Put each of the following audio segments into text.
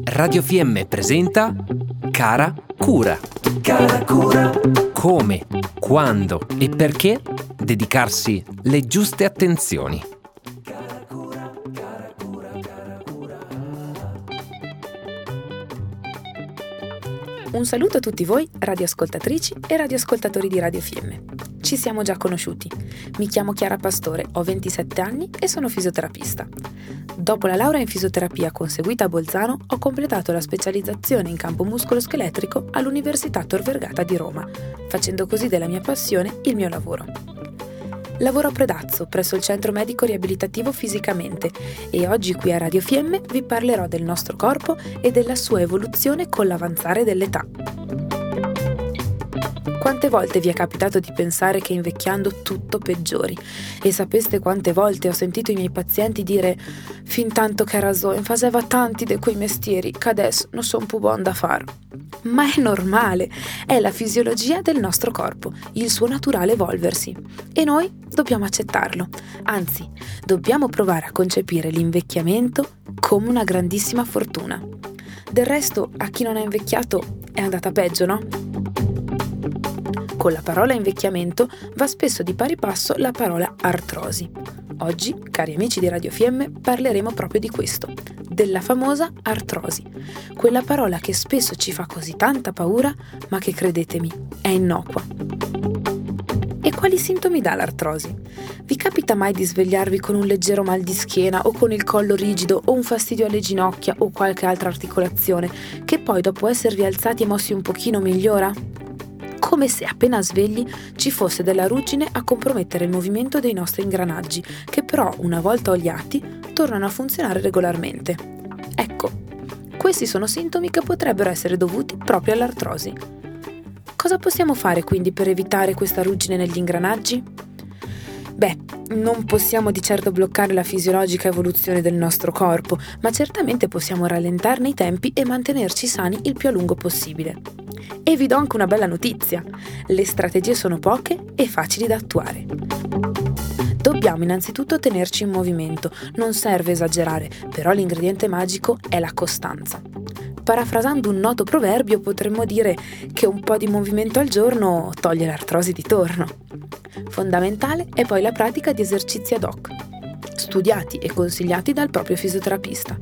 Radio FM presenta Cara Cura. Cara Cura. Come, quando e perché dedicarsi le giuste attenzioni. Un saluto a tutti voi, radioascoltatrici e radioascoltatori di Radio Fiemme. Ci siamo già conosciuti. Mi chiamo Chiara Pastore, ho 27 anni e sono fisioterapista. Dopo la laurea in fisioterapia conseguita a Bolzano, ho completato la specializzazione in campo muscoloscheletrico all'Università Tor Vergata di Roma, facendo così della mia passione il mio lavoro. Lavoro a Predazzo, presso il Centro Medico Riabilitativo Fisicamente e oggi qui a Radio Fiemme vi parlerò del nostro corpo e della sua evoluzione con l'avanzare dell'età. Quante volte vi è capitato di pensare che invecchiando tutto peggiori? E sapeste quante volte ho sentito i miei pazienti dire fin tanto che Rasoen faceva tanti di quei mestieri che adesso non sono più buon da fare. Ma è normale, è la fisiologia del nostro corpo, il suo naturale evolversi. E noi dobbiamo accettarlo. Anzi, dobbiamo provare a concepire l'invecchiamento come una grandissima fortuna. Del resto, a chi non è invecchiato è andata peggio, no? Con la parola invecchiamento va spesso di pari passo la parola artrosi. Oggi, cari amici di Radio Fiemme, parleremo proprio di questo, della famosa artrosi, quella parola che spesso ci fa così tanta paura, ma che credetemi, è innocua. E quali sintomi dà l'artrosi? Vi capita mai di svegliarvi con un leggero mal di schiena o con il collo rigido o un fastidio alle ginocchia o qualche altra articolazione che poi dopo esservi alzati e mossi un pochino migliora? Come se appena svegli ci fosse della ruggine a compromettere il movimento dei nostri ingranaggi, che però, una volta oliati, tornano a funzionare regolarmente. Ecco, questi sono sintomi che potrebbero essere dovuti proprio all'artrosi. Cosa possiamo fare quindi per evitare questa ruggine negli ingranaggi? Beh, non possiamo di certo bloccare la fisiologica evoluzione del nostro corpo, ma certamente possiamo rallentarne i tempi e mantenerci sani il più a lungo possibile. E vi do anche una bella notizia. Le strategie sono poche e facili da attuare. Dobbiamo innanzitutto tenerci in movimento, non serve esagerare, però l'ingrediente magico è la costanza. Parafrasando un noto proverbio potremmo dire che un po' di movimento al giorno toglie l'artrosi di torno. Fondamentale è poi la pratica di esercizi ad hoc, studiati e consigliati dal proprio fisioterapista.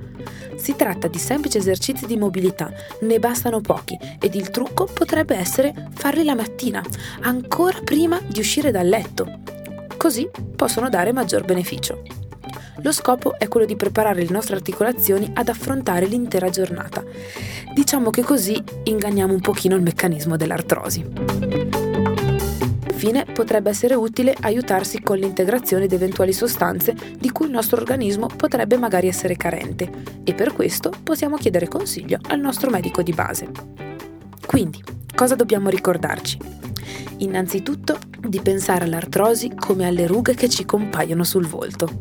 Si tratta di semplici esercizi di mobilità, ne bastano pochi ed il trucco potrebbe essere farli la mattina, ancora prima di uscire dal letto. Così possono dare maggior beneficio. Lo scopo è quello di preparare le nostre articolazioni ad affrontare l'intera giornata. Diciamo che così inganniamo un pochino il meccanismo dell'artrosi. Infine potrebbe essere utile aiutarsi con l'integrazione di eventuali sostanze di cui il nostro organismo potrebbe magari essere carente e per questo possiamo chiedere consiglio al nostro medico di base. Quindi, cosa dobbiamo ricordarci? Innanzitutto di pensare all'artrosi come alle rughe che ci compaiono sul volto.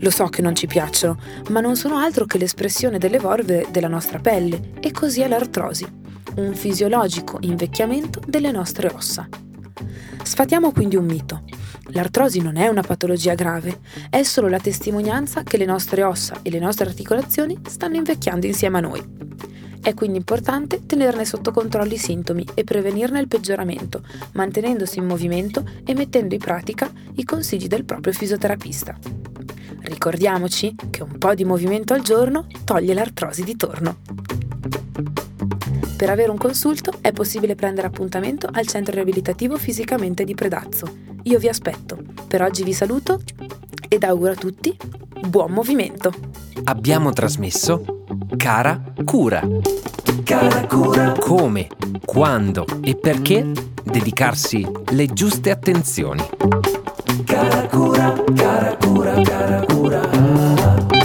Lo so che non ci piacciono, ma non sono altro che l'espressione delle volve della nostra pelle e così è l'artrosi, un fisiologico invecchiamento delle nostre ossa. Sfatiamo quindi un mito. L'artrosi non è una patologia grave, è solo la testimonianza che le nostre ossa e le nostre articolazioni stanno invecchiando insieme a noi. È quindi importante tenerne sotto controllo i sintomi e prevenirne il peggioramento, mantenendosi in movimento e mettendo in pratica i consigli del proprio fisioterapista. Ricordiamoci che un po' di movimento al giorno toglie l'artrosi di torno. Per avere un consulto è possibile prendere appuntamento al centro riabilitativo fisicamente di Predazzo. Io vi aspetto. Per oggi vi saluto ed auguro a tutti buon movimento. Abbiamo trasmesso Cara Cura. Cara Cura. Come, quando e perché dedicarsi le giuste attenzioni. Cara Cura, cara Cura, cara Cura.